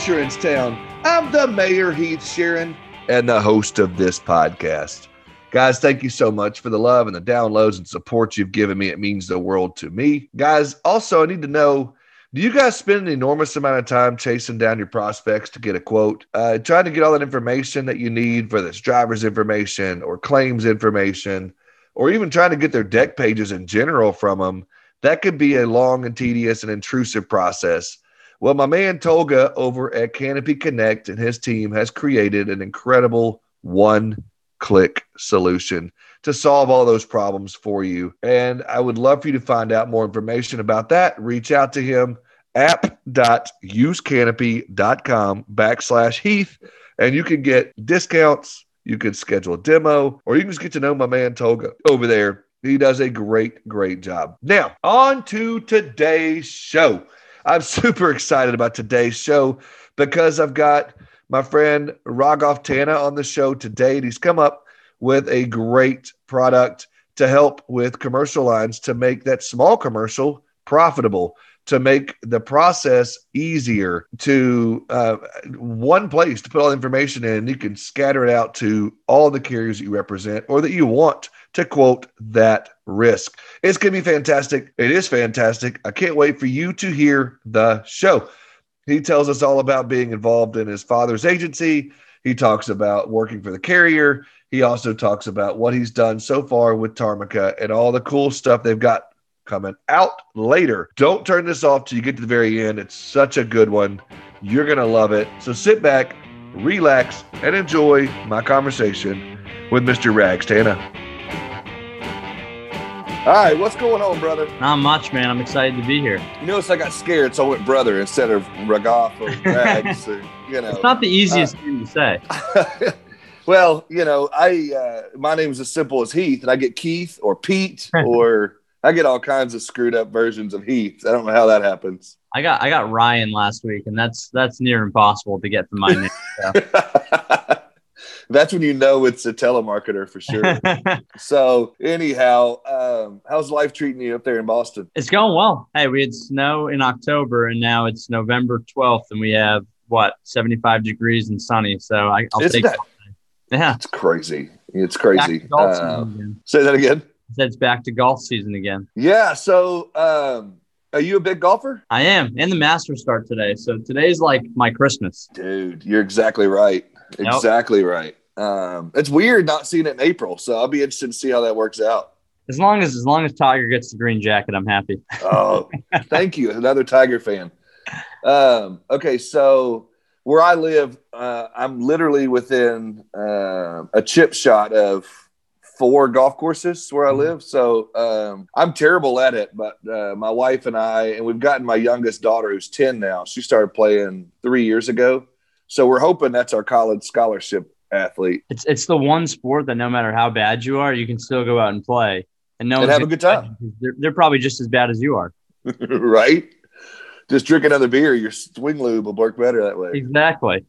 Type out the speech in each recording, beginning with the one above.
Insurance Town. I'm the mayor, Heath Sharon, and the host of this podcast. Guys, thank you so much for the love and the downloads and support you've given me. It means the world to me. Guys, also, I need to know do you guys spend an enormous amount of time chasing down your prospects to get a quote? Uh, trying to get all that information that you need for this driver's information or claims information, or even trying to get their deck pages in general from them. That could be a long and tedious and intrusive process. Well, my man Tolga over at Canopy Connect and his team has created an incredible one click solution to solve all those problems for you. And I would love for you to find out more information about that. Reach out to him app.usecanopy.com backslash Heath, and you can get discounts. You can schedule a demo, or you can just get to know my man Tolga over there. He does a great, great job. Now, on to today's show. I'm super excited about today's show because I've got my friend Raghav Tanna on the show today. And he's come up with a great product to help with commercial lines to make that small commercial profitable to make the process easier to uh, one place to put all the information in. You can scatter it out to all the carriers that you represent or that you want to quote that risk. It's going to be fantastic. It is fantastic. I can't wait for you to hear the show. He tells us all about being involved in his father's agency. He talks about working for the carrier. He also talks about what he's done so far with Tarmika and all the cool stuff they've got coming out later. Don't turn this off till you get to the very end. It's such a good one. You're going to love it. So sit back, relax, and enjoy my conversation with Mr. Rags Tanna. All right, what's going on, brother? Not much, man. I'm excited to be here. You notice I got scared, so I went brother instead of Ragaf or Rags. or, you know, It's not the easiest thing to say. well, you know, I uh, my name is as simple as Heath, and I get Keith or Pete or I get all kinds of screwed up versions of Heath. I don't know how that happens. I got I got Ryan last week, and that's that's near impossible to get to my name. so. That's when you know it's a telemarketer for sure. so, anyhow, um, how's life treating you up there in Boston? it's going well. Hey, we had snow in October, and now it's November 12th, and we have what 75 degrees and sunny. So I, I'll Isn't take. that- Yeah, It's crazy. It's crazy. Uh, say that again. It's back to golf season again. Yeah. So, um, are you a big golfer? I am, and the Masters start today. So today's like my Christmas. Dude, you're exactly right. Exactly right. Um, it's weird not seeing it in April, so I'll be interested to see how that works out. As long as as long as Tiger gets the green jacket, I'm happy. Oh, thank you. Another Tiger fan. Um, okay, so where I live, uh, I'm literally within uh, a chip shot of four golf courses where I live. So um, I'm terrible at it, but uh, my wife and I, and we've gotten my youngest daughter who's 10 now. She started playing three years ago. So we're hoping that's our college scholarship athlete It's it's the one sport that no matter how bad you are, you can still go out and play and no and have a good time, They're, they're probably just as bad as you are. right? Just drink another beer. Your swing lube will work better that way. Exactly.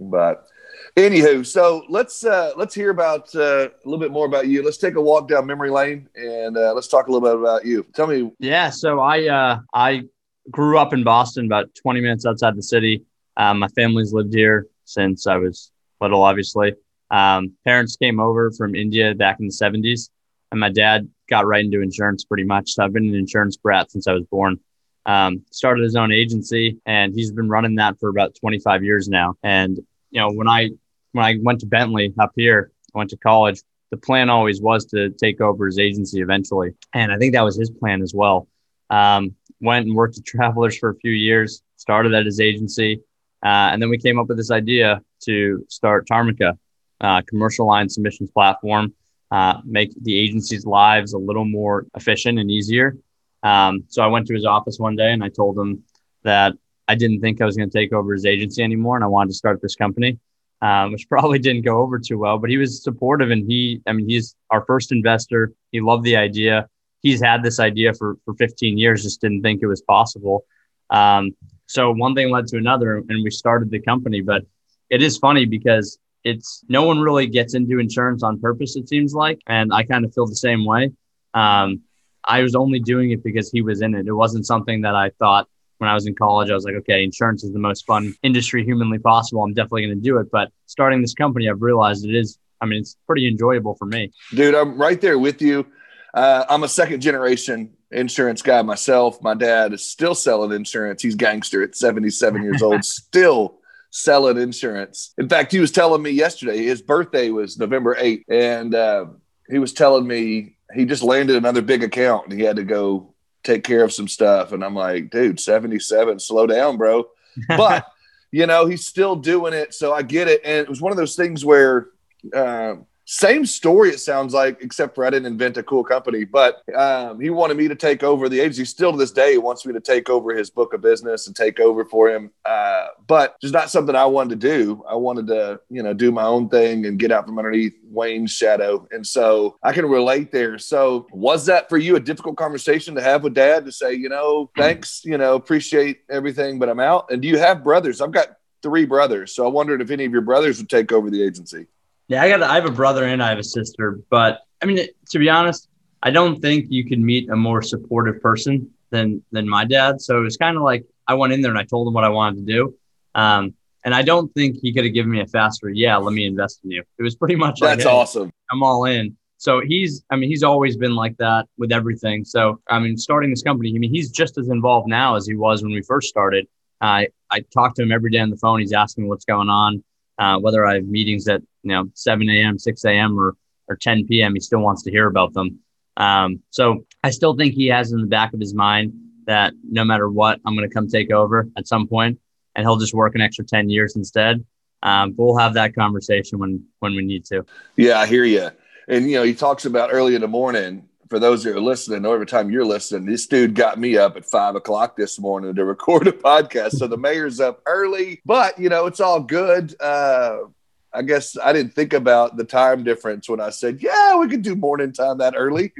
But anywho, so let's uh, let's hear about uh, a little bit more about you. Let's take a walk down memory lane and uh, let's talk a little bit about you. Tell me, Yeah. So I uh, I grew up in Boston, about 20 minutes outside the city. Um, my family's lived here since I was little. Obviously, um, parents came over from India back in the 70s, and my dad got right into insurance pretty much. So I've been an insurance brat since I was born. Um, started his own agency, and he's been running that for about 25 years now. And you know, when I when I went to Bentley up here, I went to college. The plan always was to take over his agency eventually, and I think that was his plan as well. Um, went and worked at Travelers for a few years, started at his agency, uh, and then we came up with this idea to start Tarmika, uh, commercial line submissions platform, uh, make the agency's lives a little more efficient and easier. Um, so I went to his office one day and I told him that I didn't think I was going to take over his agency anymore and I wanted to start this company, um, which probably didn't go over too well. But he was supportive and he, I mean, he's our first investor. He loved the idea. He's had this idea for, for 15 years, just didn't think it was possible. Um, so one thing led to another and we started the company. But it is funny because it's no one really gets into insurance on purpose, it seems like. And I kind of feel the same way. Um, I was only doing it because he was in it. It wasn't something that I thought when I was in college, I was like, okay, insurance is the most fun industry humanly possible. I'm definitely going to do it. But starting this company, I've realized it is, I mean, it's pretty enjoyable for me. Dude, I'm right there with you. Uh, I'm a second generation insurance guy myself. My dad is still selling insurance. He's gangster at 77 years old, still selling insurance. In fact, he was telling me yesterday his birthday was November 8th, and uh, he was telling me he just landed another big account and he had to go take care of some stuff. And I'm like, dude, 77, slow down, bro. But, you know, he's still doing it. So I get it. And it was one of those things where, uh, same story, it sounds like, except for I didn't invent a cool company. But um, he wanted me to take over the agency. Still to this day, he wants me to take over his book of business and take over for him. Uh, but just not something I wanted to do. I wanted to, you know, do my own thing and get out from underneath Wayne's shadow. And so I can relate there. So was that for you a difficult conversation to have with dad to say, you know, thanks, you know, appreciate everything, but I'm out? And do you have brothers? I've got three brothers. So I wondered if any of your brothers would take over the agency. Yeah, I got. I have a brother and I have a sister, but I mean, to be honest, I don't think you can meet a more supportive person than than my dad. So it was kind of like I went in there and I told him what I wanted to do, um, and I don't think he could have given me a faster. Yeah, let me invest in you. It was pretty much that's like, hey, awesome. I'm all in. So he's, I mean, he's always been like that with everything. So I mean, starting this company, I mean, he's just as involved now as he was when we first started. I I talk to him every day on the phone. He's asking what's going on uh, whether I have meetings at you know 7 a.m., 6 a.m., or or 10 p.m. He still wants to hear about them. Um, so I still think he has in the back of his mind that no matter what, I'm going to come take over at some point, and he'll just work an extra 10 years instead. Um, but we'll have that conversation when when we need to. Yeah, I hear you. And you know, he talks about early in the morning for those that are listening, or every time you're listening, this dude got me up at five o'clock this morning to record a podcast. So the mayor's up early, but you know, it's all good. Uh, I guess I didn't think about the time difference when I said, yeah, we could do morning time that early.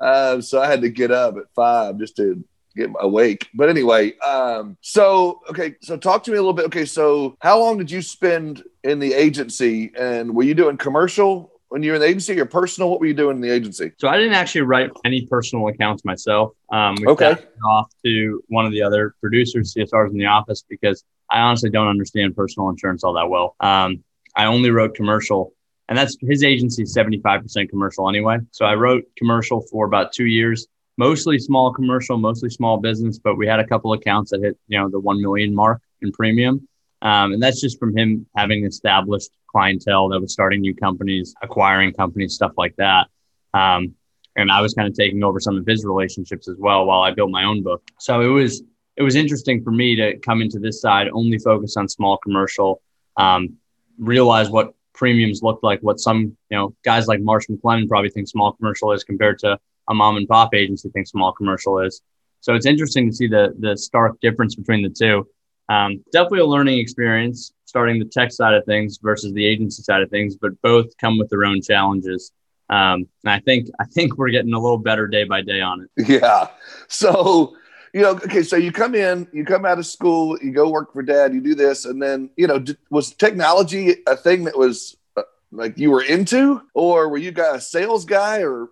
Uh, so I had to get up at five just to get awake. But anyway, um, so okay, so talk to me a little bit. Okay, so how long did you spend in the agency, and were you doing commercial when you're in the agency your personal? What were you doing in the agency? So I didn't actually write any personal accounts myself. Um, we okay. Off to one of the other producers, CSRs in the office, because I honestly don't understand personal insurance all that well. Um, I only wrote commercial, and that's his agency is 75% commercial anyway. So I wrote commercial for about two years, mostly small commercial, mostly small business, but we had a couple accounts that hit, you know, the 1 million mark in premium. Um, and that's just from him having established clientele that was starting new companies, acquiring companies, stuff like that. Um, and I was kind of taking over some of his relationships as well while I built my own book. So it was it was interesting for me to come into this side, only focus on small commercial, um, realize what premiums looked like, what some you know guys like Marsh McLennan probably think small commercial is compared to a mom and pop agency thinks small commercial is. So it's interesting to see the the stark difference between the two. Um, definitely a learning experience starting the tech side of things versus the agency side of things, but both come with their own challenges. Um, and I think I think we're getting a little better day by day on it. Yeah. So you know, okay, so you come in, you come out of school, you go work for dad, you do this, and then you know, was technology a thing that was uh, like you were into, or were you guys a sales guy, or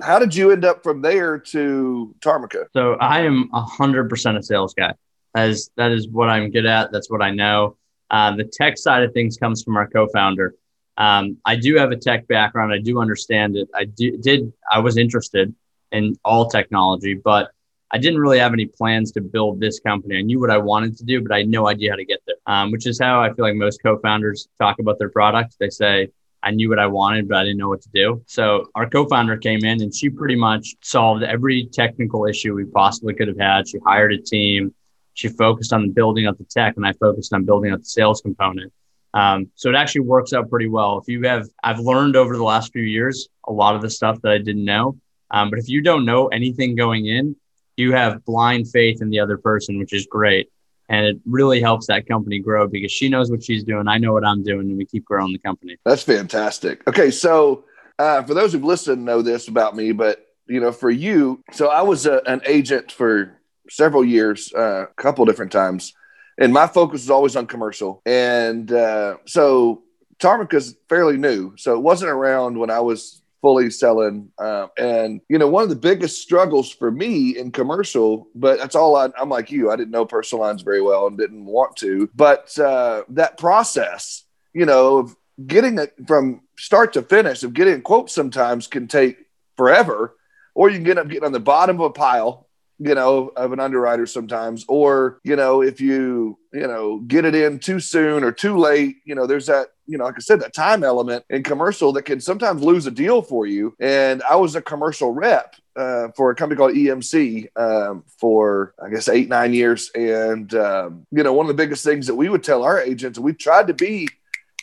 how did you end up from there to Tarmika? So I am a hundred percent a sales guy. As that is what I'm good at. That's what I know. Uh, the tech side of things comes from our co-founder. Um, I do have a tech background. I do understand it. I do, did. I was interested in all technology, but I didn't really have any plans to build this company. I knew what I wanted to do, but I had no idea how to get there. Um, which is how I feel like most co-founders talk about their product. They say, "I knew what I wanted, but I didn't know what to do." So our co-founder came in, and she pretty much solved every technical issue we possibly could have had. She hired a team she focused on building up the tech and I focused on building up the sales component. Um, so it actually works out pretty well. If you have, I've learned over the last few years a lot of the stuff that I didn't know. Um, but if you don't know anything going in, you have blind faith in the other person, which is great. And it really helps that company grow because she knows what she's doing. I know what I'm doing, and we keep growing the company. That's fantastic. Okay. So uh, for those who've listened, know this about me, but you know, for you, so I was a, an agent for several years, uh, a couple different times, and my focus was always on commercial. And uh, so Tarmika's fairly new, so it wasn't around when I was fully selling. Uh, and, you know, one of the biggest struggles for me in commercial, but that's all I, am like you. I didn't know personal lines very well and didn't want to. But uh, that process, you know, of getting it from start to finish, of getting quotes sometimes can take forever, or you can get up getting on the bottom of a pile you know, of an underwriter sometimes, or, you know, if you, you know, get it in too soon or too late, you know, there's that, you know, like I said, that time element in commercial that can sometimes lose a deal for you. And I was a commercial rep uh, for a company called EMC um, for, I guess, eight, nine years. And, um, you know, one of the biggest things that we would tell our agents, we tried to be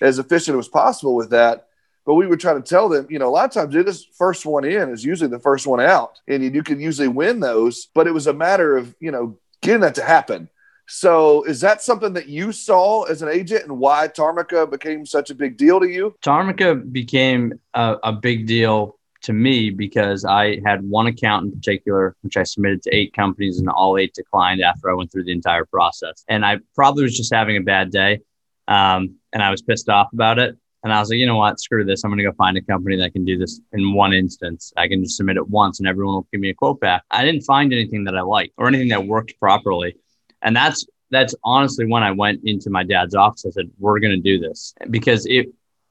as efficient as possible with that, but we would try to tell them, you know, a lot of times it is first one in is usually the first one out, and you, can usually win those. But it was a matter of, you know, getting that to happen. So, is that something that you saw as an agent, and why Tarmika became such a big deal to you? Tarmika became a, a big deal to me because I had one account in particular, which I submitted to eight companies, and all eight declined after I went through the entire process. And I probably was just having a bad day, um, and I was pissed off about it. And I was like, you know what? Screw this. I'm going to go find a company that can do this in one instance. I can just submit it once and everyone will give me a quote back. I didn't find anything that I liked or anything that worked properly. And that's that's honestly when I went into my dad's office. I said, we're going to do this because it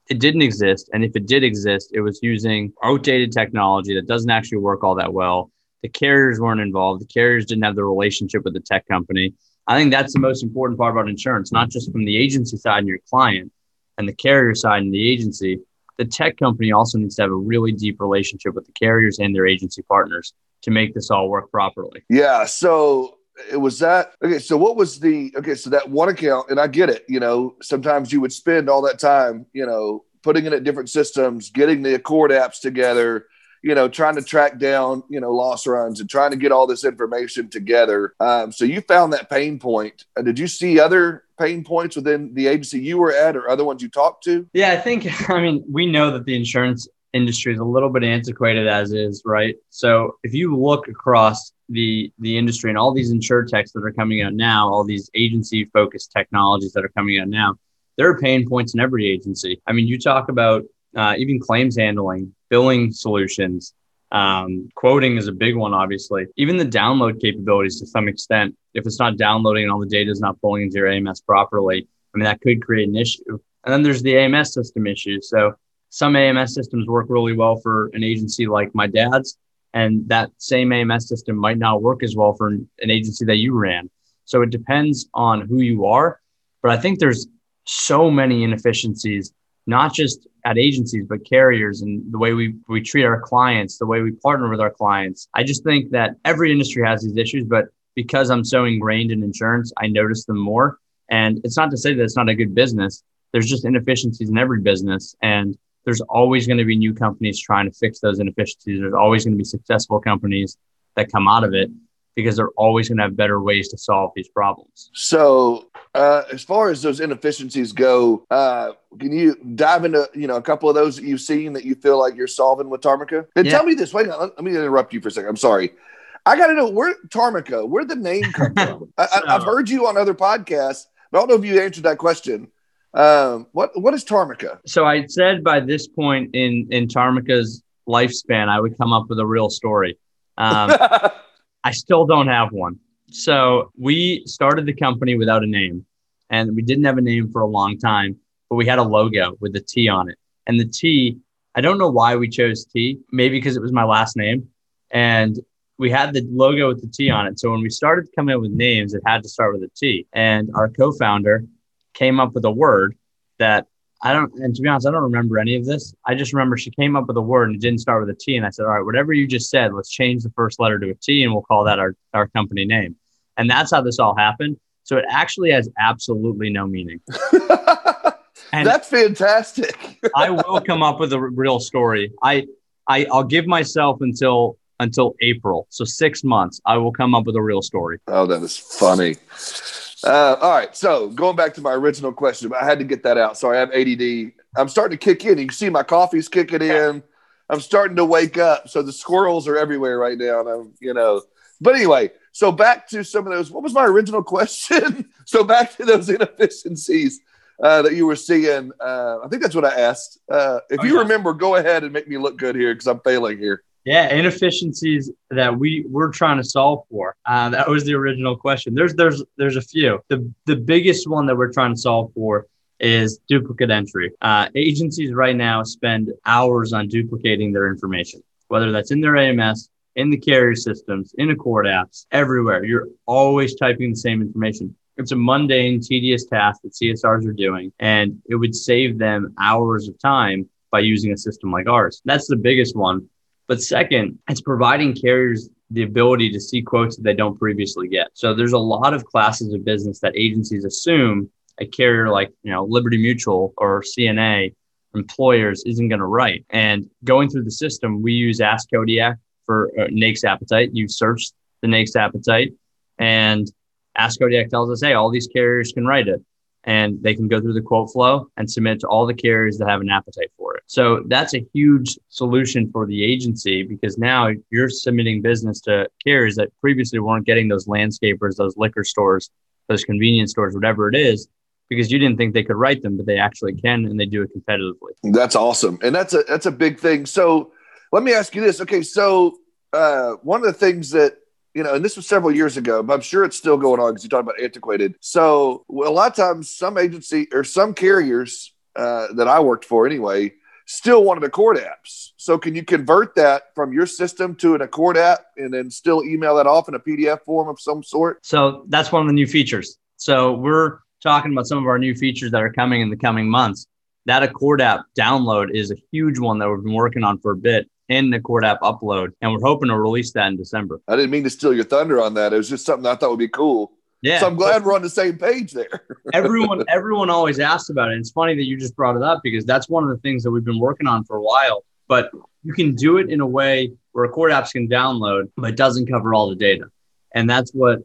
it didn't exist. And if it did exist, it was using outdated technology that doesn't actually work all that well. The carriers weren't involved. The carriers didn't have the relationship with the tech company. I think that's the most important part about insurance, not just from the agency side and your client, and the carrier side and the agency, the tech company also needs to have a really deep relationship with the carriers and their agency partners to make this all work properly. Yeah. So it was that okay so what was the okay so that one account and i get it you know sometimes you would spend all that time you know putting it at different systems getting the ACORD apps together you know, trying to track down, you know, loss runs and trying to get all this information together. Um, so you found that pain point. Uh, did you see other pain points within the agency you were at or other ones you talked to? Yeah, I think, I mean, we know that the insurance industry is a little bit antiquated as is, right? So if you look across the the industry and all these insurtechs that are coming out now, all these agency focused technologies that are coming out now, there are pain points in every agency. I mean, you talk about uh, even claims handling, billing solutions. Um, quoting is a big one, obviously. Even the download capabilities to some extent, if it's not downloading and all the data is not pulling into your AMS properly, I mean, that could create an issue. And then there's the AMS system issues. So some AMS systems work really well for an agency like my dad's, and that same AMS system might not work as well for an agency that you ran. So it depends on who you are. But I think there's so many inefficiencies not just at agencies but carriers and the way we, we treat our clients the way we partner with our clients. I just think that every industry has these issues but because i'm so ingrained in insurance i notice them more. And it's not to say that it's not a good business. There's just inefficiencies in every business and there's always going to be new companies trying to fix those inefficiencies. There's always going to be successful companies that come out of it because they're always going to have better ways to solve these problems. So, uh, as far as those inefficiencies go, uh, can you dive into you know a couple of those that you've seen that you feel like you're solving with Tarmika? And yeah. tell me this. Wait, on, let, me interrupt you for a second. I'm sorry. I got to know where Tarmika, where the name come from. I, so, I've heard you on other podcasts, but I don't know if you answered that question. Um, what what is Tarmika? So I said by this point in in Tarmika's lifespan, I would come up with a real story. Um, I still don't have one. So we started the company without a name and we didn't have a name for a long time, but we had a logo with a T on it. And the T, I don't know why we chose T, maybe because it was my last name. And we had the logo with the T on it. So when we started coming up with names, it had to start with a T. And our co founder came up with a word that I don't, and to be honest, I don't remember any of this. I just remember she came up with a word and it didn't start with a T. And I said, all right, whatever you just said, let's change the first letter to a T and we'll call that our, our company name. And that's how this all happened. So it actually has absolutely no meaning. and that's fantastic. I will come up with a real story. I, I, I'll give myself until until April. So six months, I will come up with a real story. Oh, that is funny. Uh, all right. So going back to my original question, I had to get that out. Sorry, I have ADD. I'm starting to kick in. You can see my coffee's kicking in. I'm starting to wake up. So the squirrels are everywhere right now. And I'm, you know, but anyway, so back to some of those. What was my original question? so back to those inefficiencies. uh, that you were seeing. Uh, I think that's what I asked. Uh, if Oh, you yeah. remember, go ahead and make me look good here because I'm failing here. Yeah, inefficiencies that we we're trying to solve for. Uh, that was the original question. There's there's there's a few. The the biggest one that we're trying to solve for is duplicate entry. Uh, agencies right now spend hours on duplicating their information, whether that's in their AMS, in the carrier systems, in ACORD apps, everywhere. You're always typing the same information. It's a mundane, tedious task that CSRs are doing, and it would save them hours of time by using a system like ours. That's the biggest one. But second, it's providing carriers the ability to see quotes that they don't previously get. So there's a lot of classes of business that agencies assume a carrier like, you know, Liberty Mutual or CNA employers isn't going to write. And going through the system, we use Ask Kodiak for uh, NAICS appetite. You search the NAICS appetite and Ask Kodiak tells us, hey, all these carriers can write it. And they can go through the quote flow and submit to all the carriers that have an appetite for it. So that's a huge solution for the agency because now you're submitting business to carriers that previously weren't getting those landscapers, those liquor stores, those convenience stores, whatever it is, because you didn't think they could write them, but they actually can and they do it competitively. That's awesome, and that's a that's a big thing. So let me ask you this. Okay, so uh, one of the things that you know, and this was several years ago, but I'm sure it's still going on because you talk about antiquated. So well, a lot of times, some agency or some carriers uh, that I worked for anyway still wanted ACORD apps. So can you convert that from your system to an ACORD app and then still email that off in a PDF form of some sort? So that's one of the new features. So we're talking about some of our new features that are coming in the coming months. That ACORD app download is a huge one that we've been working on for a bit in the ACORD app upload. And we're hoping to release that in December. I didn't mean to steal your thunder on that. It was just something I thought would be cool. Yeah. So I'm glad we're on the same page there. everyone everyone always asks about it. And it's funny that you just brought it up because that's one of the things that we've been working on for a while. But you can do it in a way where ACORD apps can download, but it doesn't cover all the data. And that's what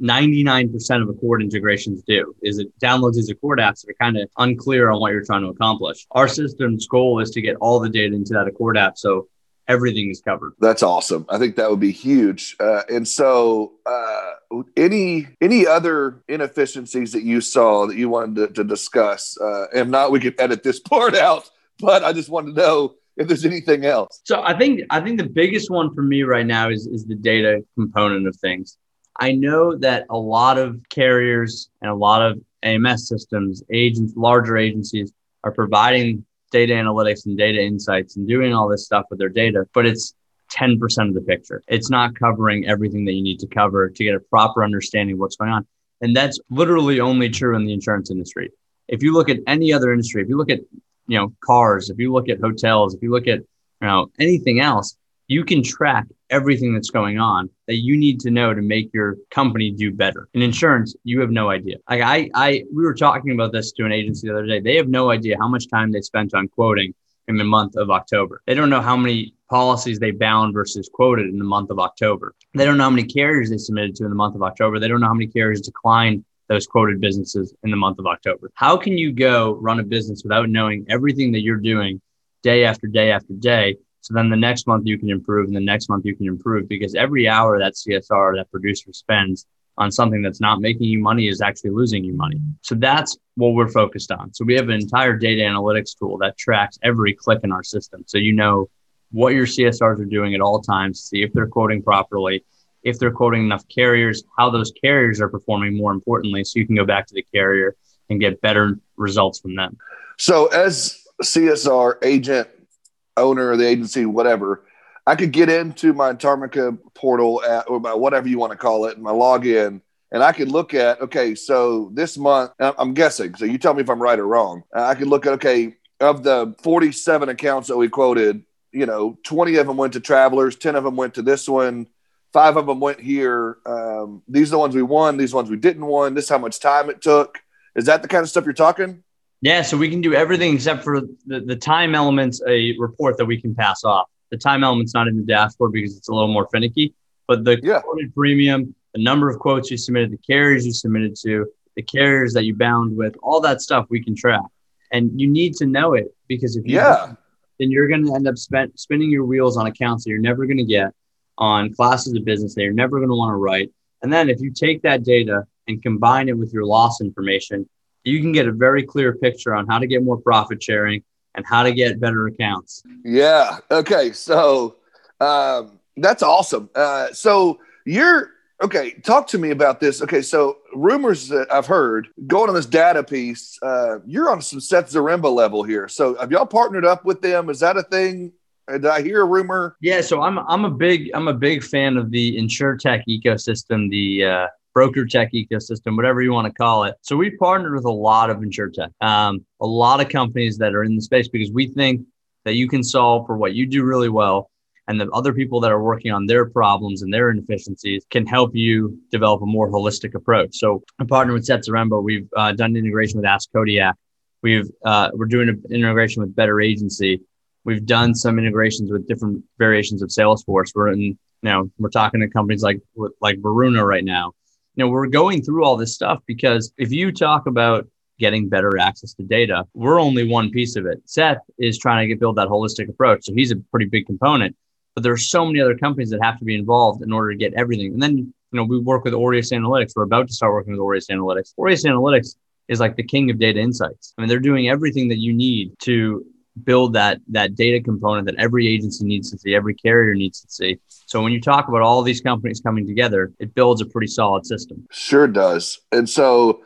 99% of ACORD integrations do is it downloads these ACORD apps that are kind of unclear on what you're trying to accomplish. Our system's goal is to get all the data into that ACORD app so everything is covered. That's awesome. I think that would be huge. Uh, and so, uh, any any other inefficiencies that you saw that you wanted to, to discuss? Uh, if not, we could edit this part out. But I just wanted to know if there's anything else. So I think I think the biggest one for me right now is is the data component of things. I know that a lot of carriers and a lot of AMS systems, agents, larger agencies are providing data analytics and data insights and doing all this stuff with their data, but it's 10% of the picture. It's not covering everything that you need to cover to get a proper understanding of what's going on. And that's literally only true in the insurance industry. If you look at any other industry, if you look at, you know, cars, if you look at hotels, if you look at, you know, anything else, you can track everything that's going on that you need to know to make your company do better. In insurance, you have no idea. Like I, I, we were talking about this to an agency the other day. They have no idea how much time they spent on quoting in the month of October. They don't know how many policies they bound versus quoted in the month of October. They don't know how many carriers they submitted to in the month of October. They don't know how many carriers declined those quoted businesses in the month of October. How can you go run a business without knowing everything that you're doing day after day after day? So then the next month you can improve and the next month you can improve because every hour that CSR, that producer spends on something that's not making you money is actually losing you money. So that's what we're focused on. So we have an entire data analytics tool that tracks every click in our system. So you know what your CSRs are doing at all times, see if they're quoting properly, if they're quoting enough carriers, how those carriers are performing more importantly, so you can go back to the carrier and get better results from them. So, as CSR agent, owner of the agency, whatever, I could get into my Tarmika portal at, or my whatever you want to call it, and my login, and I could look at okay, so this month, I'm guessing. So you tell me if I'm right or wrong. I could look at okay, of the 47 accounts that we quoted, you know, 20 of them went to travelers, 10 of them went to this one, five of them went here. Um, these are the ones we won. These ones we didn't won. This is how much time it took. Is that the kind of stuff you're talking? Yeah, so we can do everything except for the, the time elements, a report that we can pass off. The time element's not in the dashboard because it's a little more finicky, but the Yeah. quoted premium, the number of quotes you submitted, the carriers you submitted to, the carriers that you bound with, all that stuff we can track. And you need to know it because if you Yeah. then you're going to end up spend, spinning your wheels on accounts that you're never going to get on classes of business that you're never going to want to write. And then if you take that data and combine it with your loss information, you can get a very clear picture on how to get more profit sharing and how to get better accounts. Yeah. Okay. So um, that's awesome. Uh, so you're okay. Talk to me about this. Okay. So rumors that I've heard going on this data piece, uh, you're on some Seth Zaremba level here. So have y'all partnered up with them? Is that a thing? Did I hear a rumor? Yeah, so I'm I'm a big I'm a big fan of the insurtech ecosystem, the uh, broker tech ecosystem, whatever you want to call it. So we've partnered with a lot of insurtech, um, a lot of companies that are in the space because we think that you can solve for what you do really well, and the other people that are working on their problems and their inefficiencies can help you develop a more holistic approach. So I partnered with Seth Zaremba. We've uh, done integration with Ask Kodiak. We've uh, we're doing an integration with Better Agency. We've done some integrations with different variations of Salesforce. We're in, you know, we're talking to companies like like Veruna right now. You know, we're going through all this stuff because if you talk about getting better access to data, we're only one piece of it. Seth is trying to get build that holistic approach, so he's a pretty big component. But there's so many other companies that have to be involved in order to get everything. And then you know we work with Aureus Analytics. We're about to start working with Aureus Analytics. Aureus Analytics is like the king of data insights. I mean, they're doing everything that you need to build that that data component that every agency needs to see, every carrier needs to see. So when you talk about all these companies coming together, it builds a pretty solid system. Sure does. And so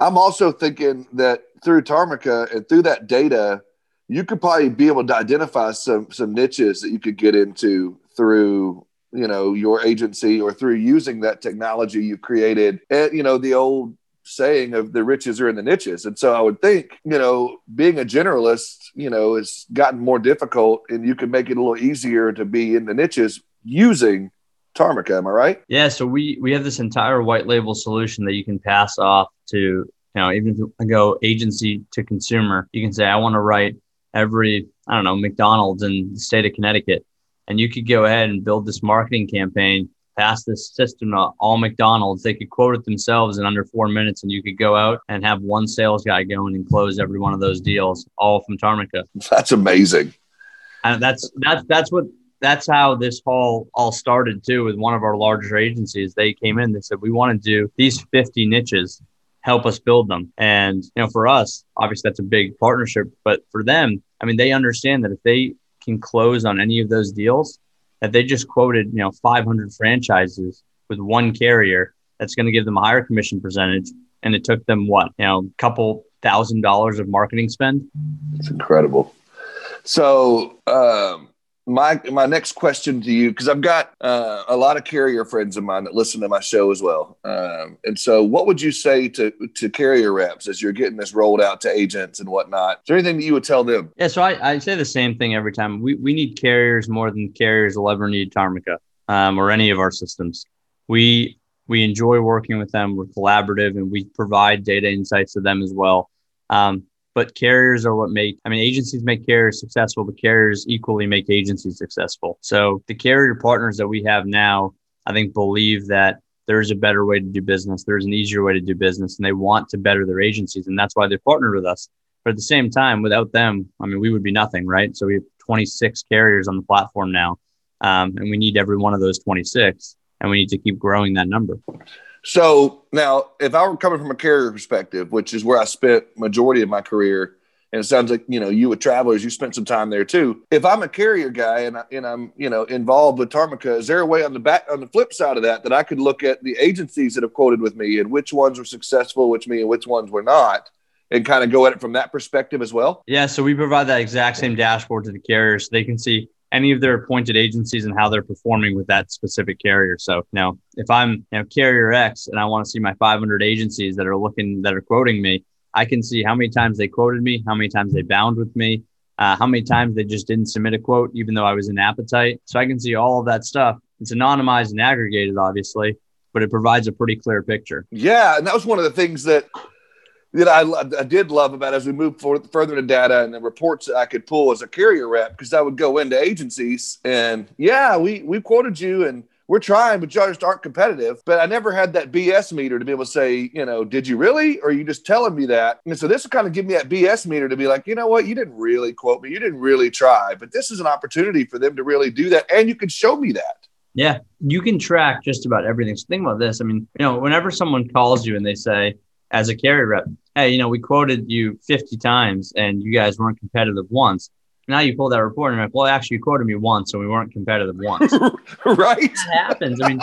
I'm also thinking that through Tarmika and through that data, you could probably be able to identify some some niches that you could get into through you know your agency or through using that technology you created and you know the old saying of the riches are in the niches. And so I would think, you know, being a generalist, you know, has gotten more difficult and you can make it a little easier to be in the niches using Tarmika. Am I right? Yeah. So we, we have this entire white label solution that you can pass off to, you know, even if you go agency to consumer, you can say, I want to write every, I don't know, McDonald's in the state of Connecticut. And you could go ahead and build this marketing campaign pass this system to all McDonald's. They could quote it themselves in under four minutes, and you could go out and have one sales guy go in and close every one of those deals, all from Tarmika. That's amazing. And that's that's that's what that's how this all all started too. With one of our larger agencies, they came in. They said we want to do these fifty niches. Help us build them. And you know, for us, obviously that's a big partnership. But for them, I mean, they understand that if they can close on any of those deals, that they just quoted, you know, 500 franchises with one carrier that's going to give them a higher commission percentage. And it took them what, you know, a couple thousand dollars of marketing spend. It's incredible. So, um, my my next question to you because I've got uh, a lot of carrier friends of mine that listen to my show as well. Um, and so, what would you say to to carrier reps as you're getting this rolled out to agents and whatnot? Is there anything that you would tell them? Yeah, so I, I say the same thing every time. We we need carriers more than carriers will ever need Tarmika um, or any of our systems. We we enjoy working with them. We're collaborative and we provide data insights to them as well. Um, but carriers are what make i mean agencies make carriers successful but carriers equally make agencies successful. So the carrier partners that we have now i think believe that there's a better way to do business there's an easier way to do business and they want to better their agencies and that's why they partnered with us. But at the same time without them i mean we would be nothing right? So we have 26 carriers on the platform now um, and we need every one of those 26 and we need to keep growing that number so now, if I were coming from a carrier perspective, which is where I spent majority of my career, and it sounds like you know you with travelers, you spent some time there too. If I'm a carrier guy and, I, and I'm you know involved with Tarmika, is there a way on the back on the flip side of that that I could look at the agencies that have quoted with me and which ones were successful, which me and which ones were not? and kind of go at it from that perspective as well? Yeah, so we provide that exact same dashboard to the carriers so they can see any of their appointed agencies and how they're performing with that specific carrier. So, know, if I'm, you know, carrier X and I want to see my 500 agencies that are looking, that are quoting me, I can see how many times they quoted me, how many times they bound with me, uh, how many times they just didn't submit a quote, even though I was in appetite. So I can see all of that stuff. It's anonymized and aggregated, obviously, but it provides a pretty clear picture. Yeah. And that was one of the things that that I, I did love about as we move forward, further into data and the reports that I could pull as a carrier rep because I would go into agencies and yeah, we we quoted you and we're trying, but y'all just aren't competitive. But I never had that BS meter to be able to say, you know, did you really? Or are you just telling me that? And so this will kind of give me that BS meter to be like, you know what? You didn't really quote me. You didn't really try. But this is an opportunity for them to really do that. And you can show me that. Yeah. You can track just about everything. So think about this. I mean, you know, whenever someone calls you and they say, as a carrier rep, hey, you know, we quoted you 50 times and you guys weren't competitive once. Now you pull that report and you're like, well, actually, you quoted me once, so we weren't competitive once. right. That happens. I mean,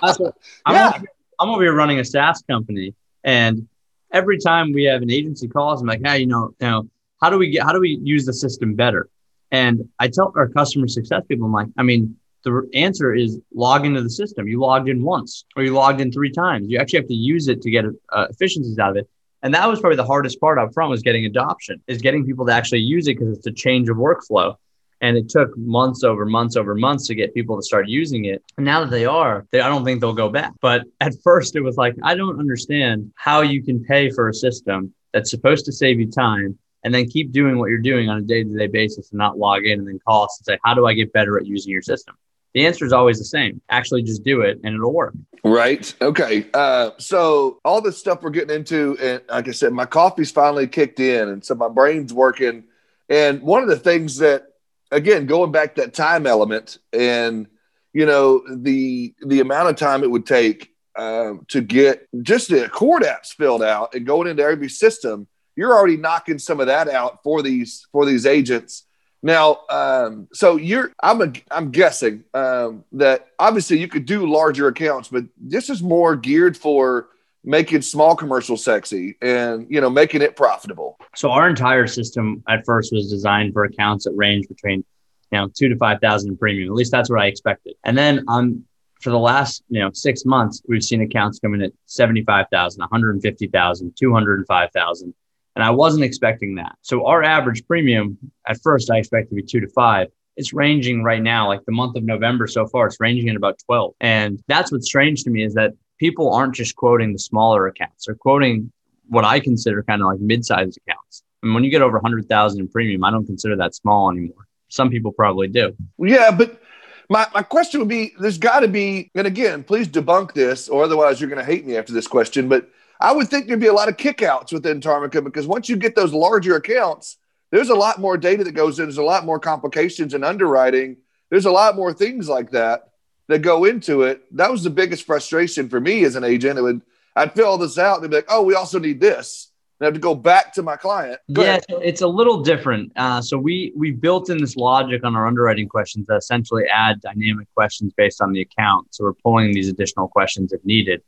what, I'm, yeah. over, I'm over here running a SaaS company, and every time we have an agency calls, I'm like, hey, you know, you know, how do we get, how do we use the system better? And I tell our customer success people, I'm like, I mean, the answer is log into the system. You logged in once or you logged in three times. You actually have to use it to get uh, efficiencies out of it. And that was probably the hardest part up front was getting adoption, is getting people to actually use it because it's a change of workflow. And it took months over months over months to get people to start using it. And now that they are, they, I don't think they'll go back. But at first, it was like, I don't understand how you can pay for a system that's supposed to save you time and then keep doing what you're doing on a day to day basis and not log in and then call us and say, How do I get better at using your system? The answer is always the same. Actually, just do it and it'll work. Right. Okay. Uh, so all this stuff we're getting into, and like I said, my coffee's finally kicked in, and so my brain's working. And one of the things that, again, going back that time element, and you know the the amount of time it would take uh, to get just the core apps filled out and going into every system, you're already knocking some of that out for these for these agents now, um, so you're I'm a, I'm guessing um, that obviously you could do larger accounts, but this is more geared for making small commercials sexy and you know making it profitable. So our entire system at first was designed for accounts that range between you know two to five thousand premium. At least that's what I expected. And then um for the last you know six months, we've seen accounts come in at 75,000, 150,000, 205,000. And I wasn't expecting that. So our average premium at first I expected to be two to five. It's ranging right now, like the month of November so far, it's ranging at about 12. And that's what's strange to me is that people aren't just quoting the smaller accounts, they're quoting what I consider kind of like mid-sized accounts. And when you get over 100,000 in premium, I don't consider that small anymore. Some people probably do. Yeah, but my, my question would be there's got to be, and again, please debunk this, or otherwise you're going to hate me after this question, but I would think there'd be a lot of kickouts within Tarmika because once you get those larger accounts, there's a lot more data that goes in. There's a lot more complications in underwriting. There's a lot more things like that that go into it. That was the biggest frustration for me as an agent. It would I'd fill all this out and they'd be like, "Oh, we also need this." And I have to go back to my client. Go yeah, so it's a little different. Uh, so we we built in this logic on our underwriting questions that essentially add dynamic questions based on the account. So we're pulling these additional questions if needed.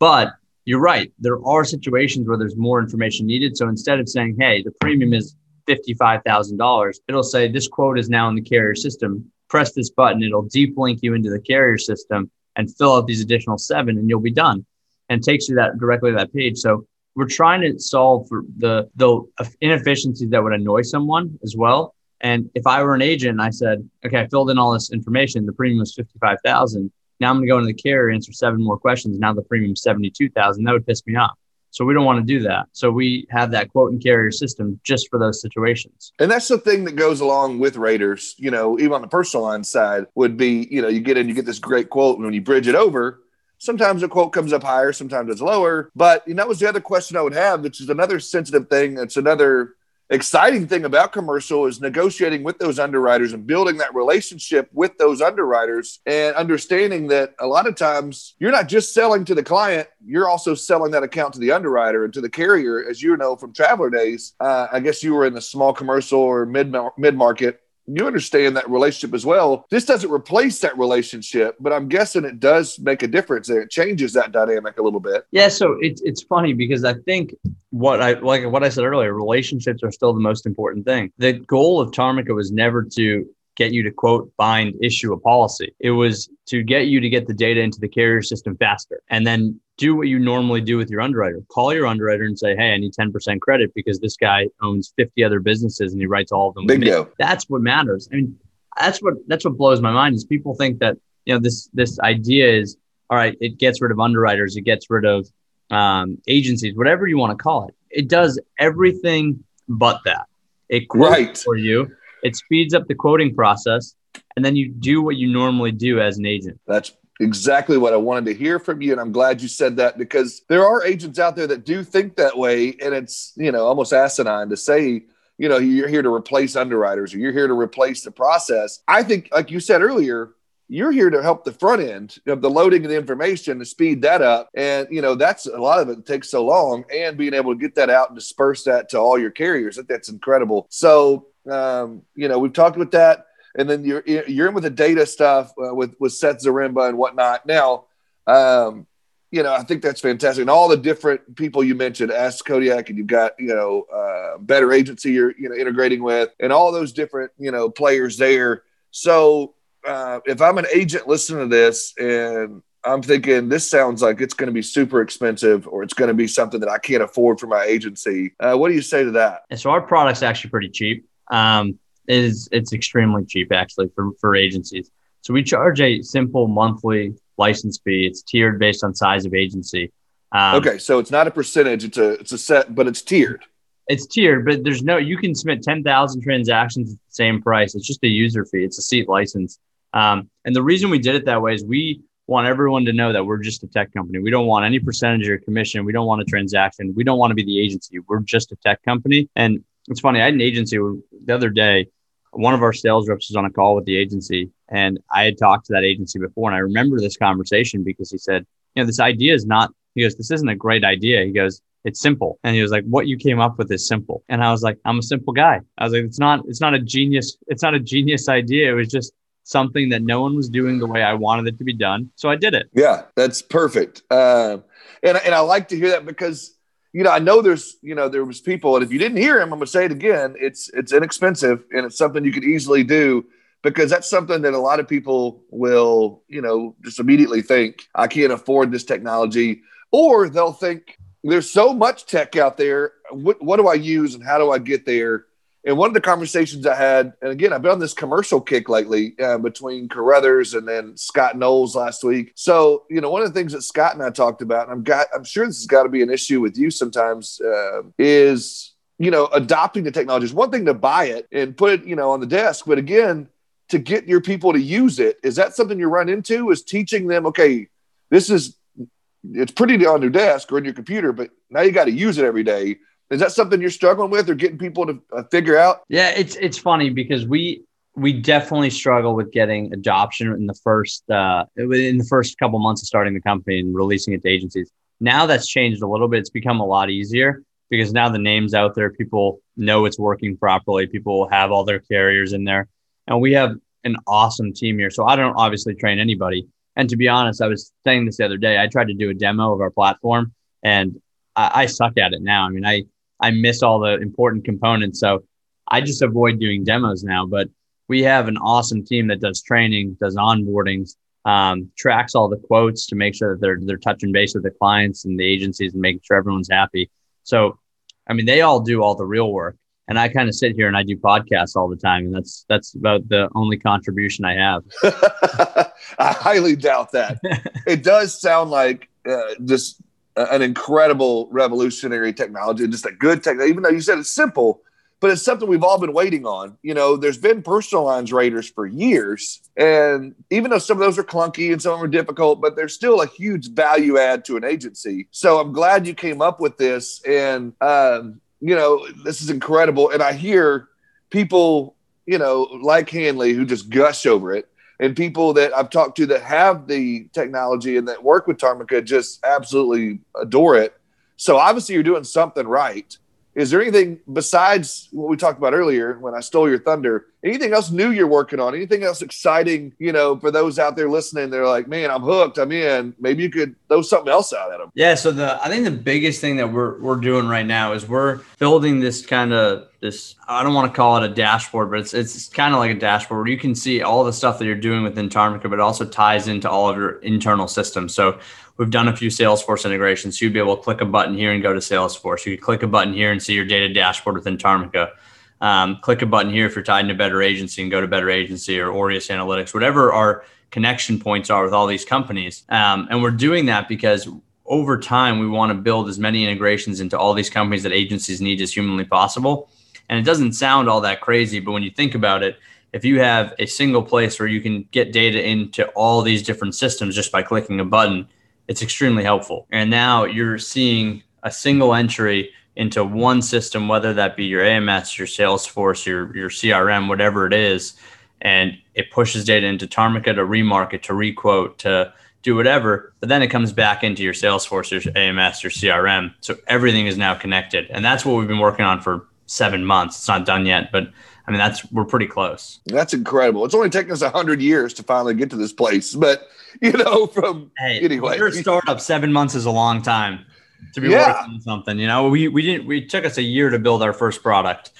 But you're right. There are situations where there's more information needed. So instead of saying, hey, the premium is $55,000, it'll say this quote is now in the carrier system. Press this button, it'll deep link you into the carrier system and fill out these additional seven, and you'll be done. And takes you that directly to that page. So we're trying to solve for the the inefficiencies that would annoy someone as well. And if I were an agent and I said, okay, I filled in all this information, the premium was fifty five thousand, now I'm going to go into the carrier, answer seven more questions. Now the premium 72,000. That would piss me off. So we don't want to do that. So we have that quote and carrier system just for those situations. And that's the thing that goes along with raters, you know, even on the personal line side would be, you know, you get in, you get this great quote, and when you bridge it over, sometimes the quote comes up higher, sometimes it's lower. But you know, that was the other question I would have, which is another sensitive thing. It's another exciting thing about commercial is negotiating with those underwriters and building that relationship with those underwriters and understanding that a lot of times you're not just selling to the client you're also selling that account to the underwriter and to the carrier. As you know from traveler days uh, i guess you were in the small commercial or mid mid market you understand that relationship as well. This doesn't replace that relationship, but I'm guessing it does make a difference and It changes that dynamic a little bit. Yeah, so it's it's funny because I think what I like what I said earlier, relationships are still the most important thing. The goal of Tarmika was never to get you to quote, bind, issue a policy. It was to get you to get the data into the carrier system faster and then do what you normally do with your underwriter. Call your underwriter and say, Hey, I need 10% credit because this guy owns 50 other businesses and he writes all of them. Bingo. That's what matters. I mean, that's what that's what blows my mind is people think that, you know, this this idea is all right, it gets rid of underwriters, it gets rid of um, agencies, whatever you want to call it. It does everything but that. It quotes right. for you it speeds up the quoting process, and then you do what you normally do as an agent. That's exactly what I wanted to hear from you. And I'm glad you said that because there are agents out there that do think that way. And it's, you know, almost asinine to say, you know, you're here to replace underwriters or you're here to replace the process. I think, like you said earlier, you're here to help the front end of the loading of the information to speed that up. And, you know, that's a lot of it takes so long and being able to get that out and disperse that to all your carriers. That That's incredible. So, um, you know, we've talked with that. And then you're, you're in with the data stuff uh, with, with Seth Zaremba and whatnot. Now, um, you know, I think that's fantastic. And all the different people you mentioned, Ask Kodiak, and you've got, you know, uh, Better Agency you're, you know, integrating with, and all those different, you know, players there. So uh, if I'm an agent listening to this and I'm thinking this sounds like it's going to be super expensive or it's going to be something that I can't afford for my agency, uh, what do you say to that? And so our product's actually pretty cheap. Um, is it's extremely cheap actually for for agencies. So we charge a simple monthly license fee. It's tiered based on size of agency. Um, okay, so it's not a percentage; it's a it's a set, but it's tiered. It's tiered, but there's no. You can submit ten thousand transactions at the same price. It's just a user fee. It's a seat license. Um, and the reason we did it that way is we want everyone to know that we're just a tech company. We don't want any percentage or commission. We don't want a transaction. We don't want to be the agency. We're just a tech company. And it's funny. I had an agency the other day. One of our sales reps was on a call with the agency, and I had talked to that agency before. And I remember this conversation because he said, "You know, this idea is not." He goes, "This isn't a great idea." He goes, it's simple. And he was like, what you came up with is simple. And I was like, I'm a simple guy. I was like, it's not, it's not a genius. It's not a genius idea. It was just something that no one was doing the way I wanted it to be done. So I did it. Yeah, that's perfect. Uh, and, and I like to hear that because, you know, I know there's, you know, there was people, and if you didn't hear him, I'm to say it again. It's, it's inexpensive and it's something you could easily do because that's something that a lot of people will, you know, just immediately think, I can't afford this technology. Or they'll think, there's so much tech out there. What, what do I use and how do I get there? And one of the conversations I had, and again, I've been on this commercial kick lately uh, between Carruthers and then Scott Knowles last week. So, you know, one of the things that Scott and I talked about, and I'm got, I'm sure this has got to be an issue with you sometimes, uh, is you know, adopting the technology is one thing to buy it and put it, you know, on the desk, but again, to get your people to use it, is that something you run into? Is teaching them, okay, this is it's pretty on your desk or in your computer, but now you got to use it every day is that something you're struggling with or getting people to uh, figure out? Yeah, it's it's funny because we we definitely struggle with getting adoption in the first uh, in the first couple months of starting the company and releasing it to agencies. Now that's changed a little bit. It's become a lot easier because now the name's out there. People know it's working properly. People have all their carriers in there, and we have an awesome team here. So I don't obviously train anybody. And to be honest, I was saying this the other day. I tried to do a demo of our platform, and I, I suck at it now. I mean, I I miss all the important components. So I just avoid doing demos now. But we have an awesome team that does training, does onboardings, um, tracks all the quotes to make sure that they're they're touching base with the clients and the agencies and making sure everyone's happy. So, I mean, they all do all the real work, and I kind of sit here and I do podcasts all the time, and that's that's about the only contribution I have. I highly doubt that. it does sound like uh, just an incredible revolutionary technology, just a good tech. Even though you said it's simple, but it's something we've all been waiting on. You know, there's been personal lines raters for years, and even though some of those are clunky and some of them are difficult, but there's still a huge value add to an agency. So I'm glad you came up with this, and um, you know, this is incredible. And I hear people, you know, like Hanley who just gush over it and people that I've talked to that have the technology and that work with Tarmika just absolutely adore it. So obviously you're doing something right. Is there anything besides what we talked about earlier when I stole your thunder? Anything else new you're working on? Anything else exciting, you know, for those out there listening? They're like, man, I'm hooked. I'm in. Maybe you could throw something else out at them. Yeah. So the I think the biggest thing that we're we're doing right now is we're building this kind of this I don't want to call it a dashboard, but it's it's kind of like a dashboard where you can see all the stuff that you're doing within Tarmika, but it also ties into all of your internal systems. So We've done a few Salesforce integrations. So you'd be able to click a button here and go to Salesforce. You could click a button here and see your data dashboard within Tarmika. Um, click a button here if you're tied into Better Agency and go to Better Agency or Aureus Analytics, whatever our connection points are with all these companies. Um, and we're doing that because over time, we want to build as many integrations into all these companies that agencies need as humanly possible. And it doesn't sound all that crazy, but when you think about it, if you have a single place where you can get data into all these different systems just by clicking a button, it's extremely helpful. And now you're seeing a single entry into one system, whether that be your AMS, your Salesforce, your your CRM, whatever it is, and it pushes data into Tarmika to remarket, to requote, to do whatever. But then it comes back into your Salesforce, your AMS, your CRM. So everything is now connected. And that's what we've been working on for seven months. It's not done yet, but I mean, that's we're pretty close. That's incredible. It's only taken us a hundred years to finally get to this place, but you know, from hey, anyway, you're a startup. Seven months is a long time to be yeah. working on something. You know, we we didn't. We took us a year to build our first product,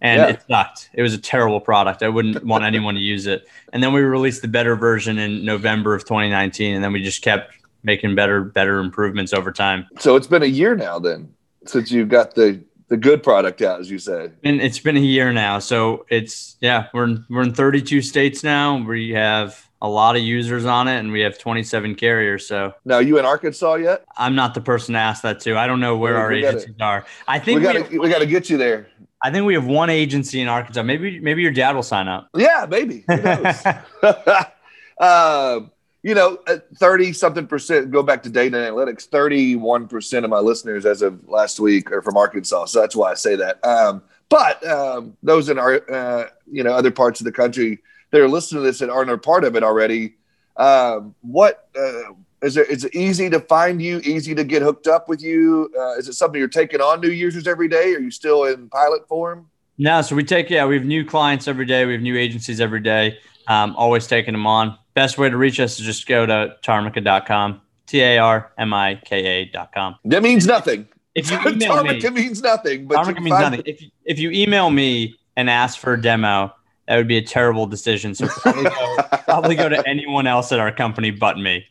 and yeah. it sucked. It was a terrible product. I wouldn't want anyone to use it. And then we released the better version in November of 2019, and then we just kept making better, better improvements over time. So it's been a year now, then, since you've got the the good product out, as you say. And it's been a year now, so it's yeah, we're in, we're in 32 states now. We have a lot of users on it, and we have 27 carriers. So now, you in Arkansas yet? I'm not the person to ask that to. I don't know where our gotta, agencies are. I think we got we, we got to get you there. I think we have one agency in Arkansas. Maybe maybe your dad will sign up. Yeah, maybe. uh, you know, 30 something percent, go back to data analytics, 31% of my listeners as of last week are from Arkansas. So that's why I say that. Um, but um, those in our, uh, you know, other parts of the country that are listening to this and aren't a part of it already, um, what uh, is it? Is it easy to find you? Easy to get hooked up with you? Uh, is it something you're taking on new users every day? Are you still in pilot form? No, so we take yeah, we have new clients every day. We have new agencies every day. Um, always taking them on. Best way to reach us is just go to tarmika.com. T A R M I K A.com. That means nothing. If you email Tarmika me, means nothing. But Tarmika means nothing. If, if you email me and ask for a demo, that would be a terrible decision. So probably go, probably go to anyone else at our company but me.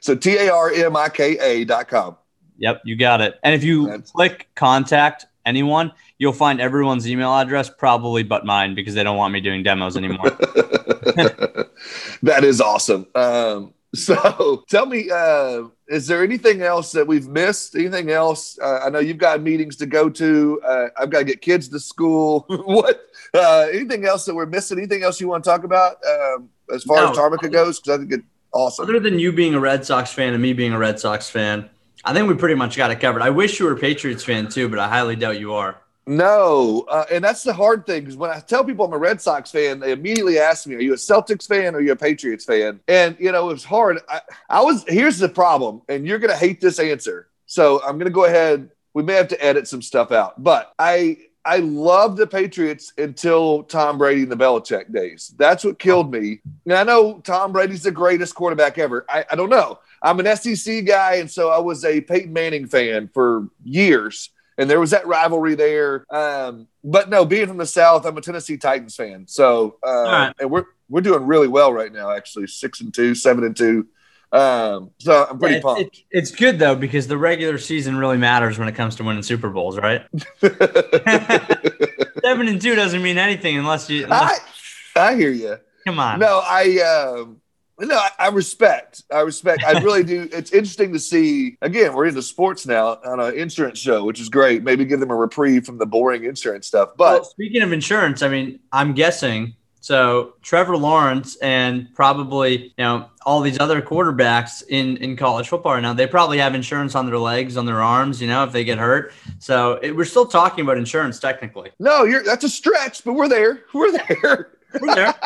So T A R M I K A dot com. Yep, you got it. And if you That's- click contact anyone, you'll find everyone's email address, probably but mine, because they don't want me doing demos anymore. that is awesome. Um, so tell me, uh, is there anything else that we've missed? Anything else? Uh, I know you've got meetings to go to. Uh, I've got to get kids to school. what? Uh, anything else that we're missing? Anything else you want to talk about um, as far no. as Tarmika goes? Because I think it's awesome. Other than you being a Red Sox fan and me being a Red Sox fan, I think we pretty much got it covered. I wish you were a Patriots fan too, but I highly doubt you are. No, uh, and that's the hard thing because when I tell people I'm a Red Sox fan, they immediately ask me, "Are you a Celtics fan or are you a Patriots fan?" And you know, it was hard. I, I was. Here's the problem, and you're gonna hate this answer. So I'm gonna go ahead. We may have to edit some stuff out, but I I loved the Patriots until Tom Brady and the Belichick days. That's what killed me. And I know Tom Brady's the greatest quarterback ever. I, I don't know. I'm an SEC guy, and so I was a Peyton Manning fan for years. And there was that rivalry there. Um, but no, being from the South, I'm a Tennessee Titans fan. So, uh, right. and we're we're doing really well right now. Actually, six and two, seven and two. Um, so I'm pretty yeah, pumped. It, it's good though because the regular season really matters when it comes to winning Super Bowls, right? Seven and two doesn't mean anything unless you. Unless... I, I hear you. Come on. No, I. Um, no, I, respect. I respect. I really do. It's interesting to see. Again, we're into sports now on an insurance show, which is great. Maybe give them a reprieve from the boring insurance stuff. But well, speaking of insurance, I mean, I'm guessing so Trevor Lawrence and probably you know all these other quarterbacks in in college football right now, they probably have insurance on their legs, on their arms, you know, if they get hurt. So it, we're still talking about insurance technically. No, you're that's a stretch, but we're there. We're there. We're there.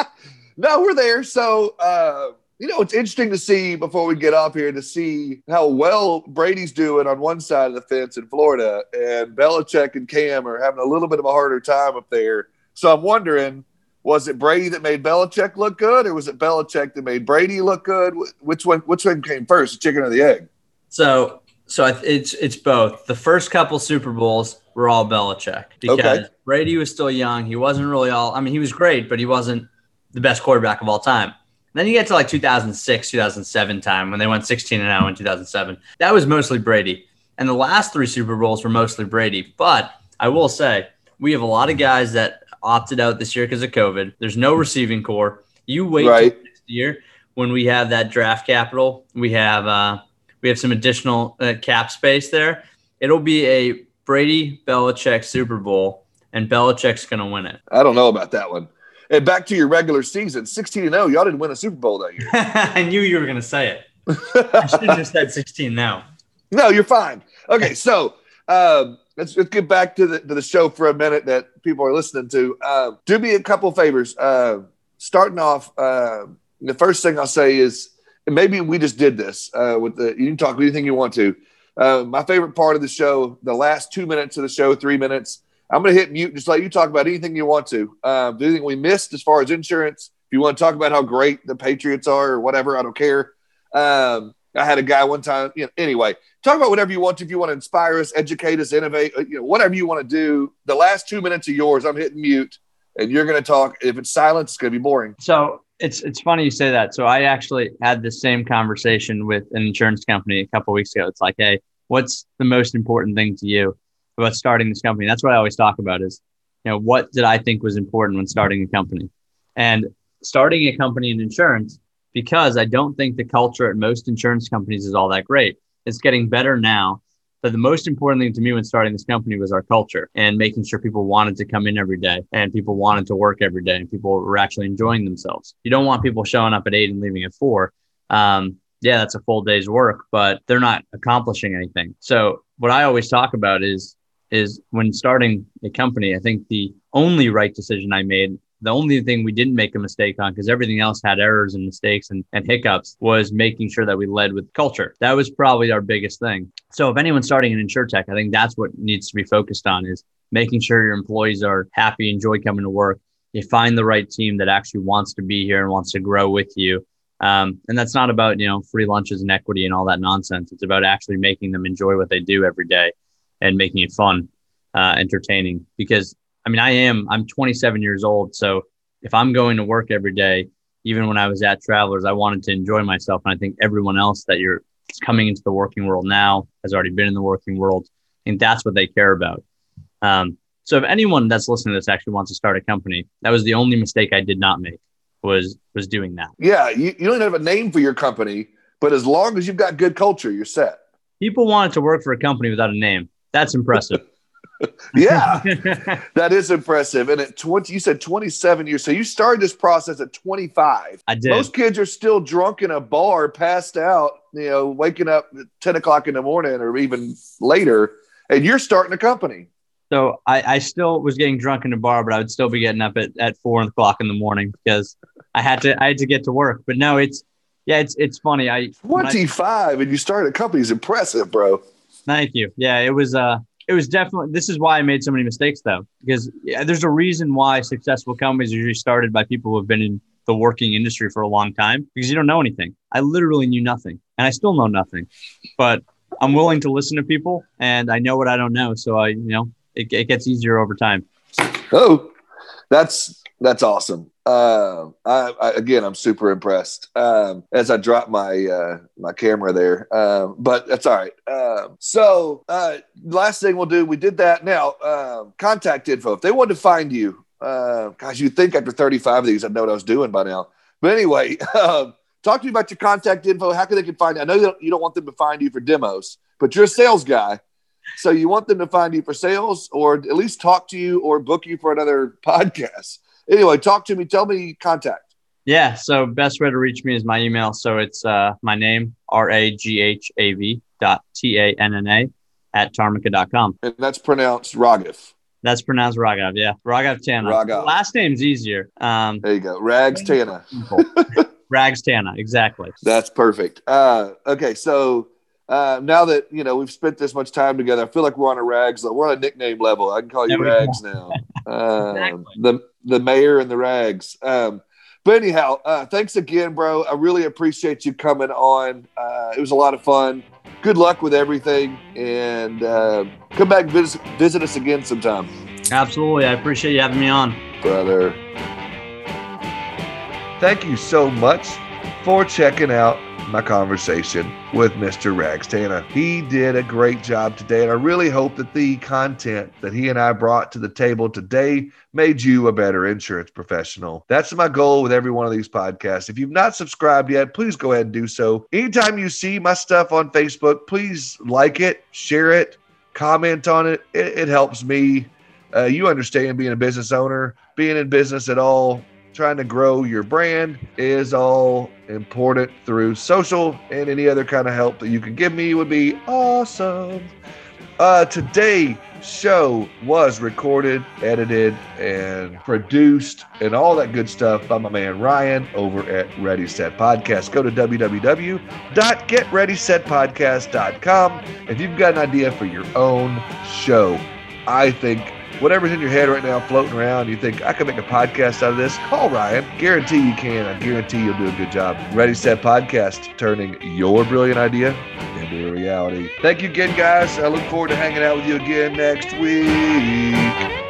no, we're there. So uh, you know, it's interesting to see before we get off here to see how well Brady's doing on one side of the fence in Florida, and Belichick and Cam are having a little bit of a harder time up there. So I'm wondering was it Brady that made Belichick look good, or was it Belichick that made Brady look good? Which one? Which one came first, the chicken or the egg? So, so it's it's both. The first couple Super Bowls were all Belichick because okay. Brady was still young. He wasn't really all. I mean, he was great, but he wasn't the best quarterback of all time. And then you get to like 2006, 2007 time when they went 16 and 0 in 2007. That was mostly Brady, and the last three Super Bowls were mostly Brady. But I will say we have a lot of guys that opted out this year because of COVID. There's no receiving corps. You wait right. next year when we have that draft capital. We have uh, we have some additional uh, cap space there. It'll be a Brady Belichick Super Bowl, and Belichick's going to win it. I don't know about that one. And back to your regular season, 16 and 0, y'all didn't win a Super Bowl that year. I knew you were going to say it. I should have just said 16 now. No, you're fine. Okay, so um, let's, let's get back to the, to the show for a minute that people are listening to. Uh, do me a couple favors. Uh, starting off, uh, the first thing I'll say is maybe we just did this uh, with the. You can talk anything you want to. Uh, my favorite part of the show, the last two minutes of the show, three minutes. I'm going to hit mute, just let you talk about anything you want to. Uh, anything we missed as far as insurance. If you want to talk about how great the Patriots are or whatever, I don't care. Um, I had a guy one time. You know, anyway, talk about whatever you want to. If you want to inspire us, educate us, innovate, uh, you know, whatever you want to do. The last two minutes are yours. I'm hitting mute, and you're going to talk. If it's silence, it's going to be boring. So it's it's funny you say that. So I actually had the same conversation with an insurance company a couple weeks ago. It's like, hey, what's the most important thing to you about starting this company? That's what I always talk about is, you know, what did I think was important when starting a company? And starting a company in insurance because I don't think the culture at most insurance companies is all that great. It's getting better now. But the most important thing to me when starting this company was our culture and making sure people wanted to come in every day and people wanted to work every day and people were actually enjoying themselves. You don't want people showing up at eight and leaving at four. Um, yeah, that's a full day's work, but they're not accomplishing anything. So what I always talk about is is when starting a company, I think the only right decision I made the only thing we didn't make a mistake on, because everything else had errors and mistakes and, and hiccups, was making sure that we led with culture. That was probably our biggest thing. So if anyone's starting an insurtech, I think that's what needs to be focused on is making sure your employees are happy, enjoy coming to work. You find the right team that actually wants to be here and wants to grow with you. Um, and that's not about, you know, free lunches and equity and all that nonsense. It's about actually making them enjoy what they do every day and making it fun, uh, entertaining. Because I mean, I am, I'm 27 years old. So if I'm going to work every day, even when I was at Travelers, I wanted to enjoy myself. And I think everyone else that you're coming into the working world now has already been in the working world. and that's what they care about. Um, so if anyone that's listening to this actually wants to start a company, that was the only mistake I did not make was was doing that. Yeah, you, you don't have a name for your company, but as long as you've got good culture, you're set. People wanted to work for a company without a name. That's impressive. yeah, that is impressive. And at 20, you said 27 years. So you started this process at 25. I did. Most kids are still drunk in a bar, passed out, you know, waking up at 10 o'clock in the morning or even later. And you're starting a company. So I, I still was getting drunk in a bar, but I would still be getting up at, at four o'clock in the morning because I had to I had to get to work. But no, it's yeah, it's it's funny. I 25 I, and you started a company is impressive, bro. Thank you. Yeah, it was uh it was definitely this is why I made so many mistakes though because yeah, there's a reason why successful companies are usually started by people who have been in the working industry for a long time because you don't know anything. I literally knew nothing and I still know nothing, but I'm willing to listen to people and I know what I don't know. So I, you know, it, it gets easier over time. Oh, that's that's awesome. Uh, I, I, again, I'm super impressed um, as I drop my uh, my camera there, uh, but that's all right. Um, so, uh, last thing we'll do, we did that. Now, contact info. If they want to find you, uh, you'd think after 35 of these, I'd know what I was doing by now. But anyway, um, talk to me about your contact info. How can they can find you? I know you don't, you don't want them to find you for demos, but you're a sales guy. So you want them to find you for sales or at least talk to you or book you for another podcast anyway, talk to me. Tell me contact. Yeah. So best way to reach me is my email. So it's uh, my name, R A G H A V dot T A N N A at tarmika.com. And that's pronounced Raghav. That's pronounced Raghav. Yeah. Raghav Tanna. Raghav. Last name's easier. Um, there you go. Rags Tanna. Rags Tanna. Exactly. That's perfect. Uh, okay. So, uh, now that you know we've spent this much time together, I feel like we're on a rags. We're on a nickname level. I can call you Rags now. Uh, exactly. The the mayor and the rags. Um, but anyhow, uh, thanks again, bro. I really appreciate you coming on. Uh, it was a lot of fun. Good luck with everything, and uh, come back visit, visit us again sometime. Absolutely, I appreciate you having me on, brother. Thank you so much for checking out my conversation with Mr. Rags Tanna. He did a great job today, and I really hope that the content that he and I brought to the table today made you a better insurance professional. That's my goal with every one of these podcasts. If you've not subscribed yet, please go ahead and do so. Anytime you see my stuff on Facebook, please like it, share it, comment on it. It, it helps me. Uh, you understand being a business owner, being in business at all trying to grow your brand is all important through social and any other kind of help that you can give me would be awesome. Uh, show was recorded, edited, and produced, and all that good stuff by my man Ryan over at Ready Set Podcast. Go to www.getreadysetpodcast.com if you've got an idea for your own show. I think whatever's in your head right now floating around, you think I could make a podcast out of this, call Ryan. Guarantee you can. I guarantee you'll do a good job. Ready Set Podcast, turning your brilliant idea into a reality. Thank you again, guys. I look forward to hanging out with you again next week.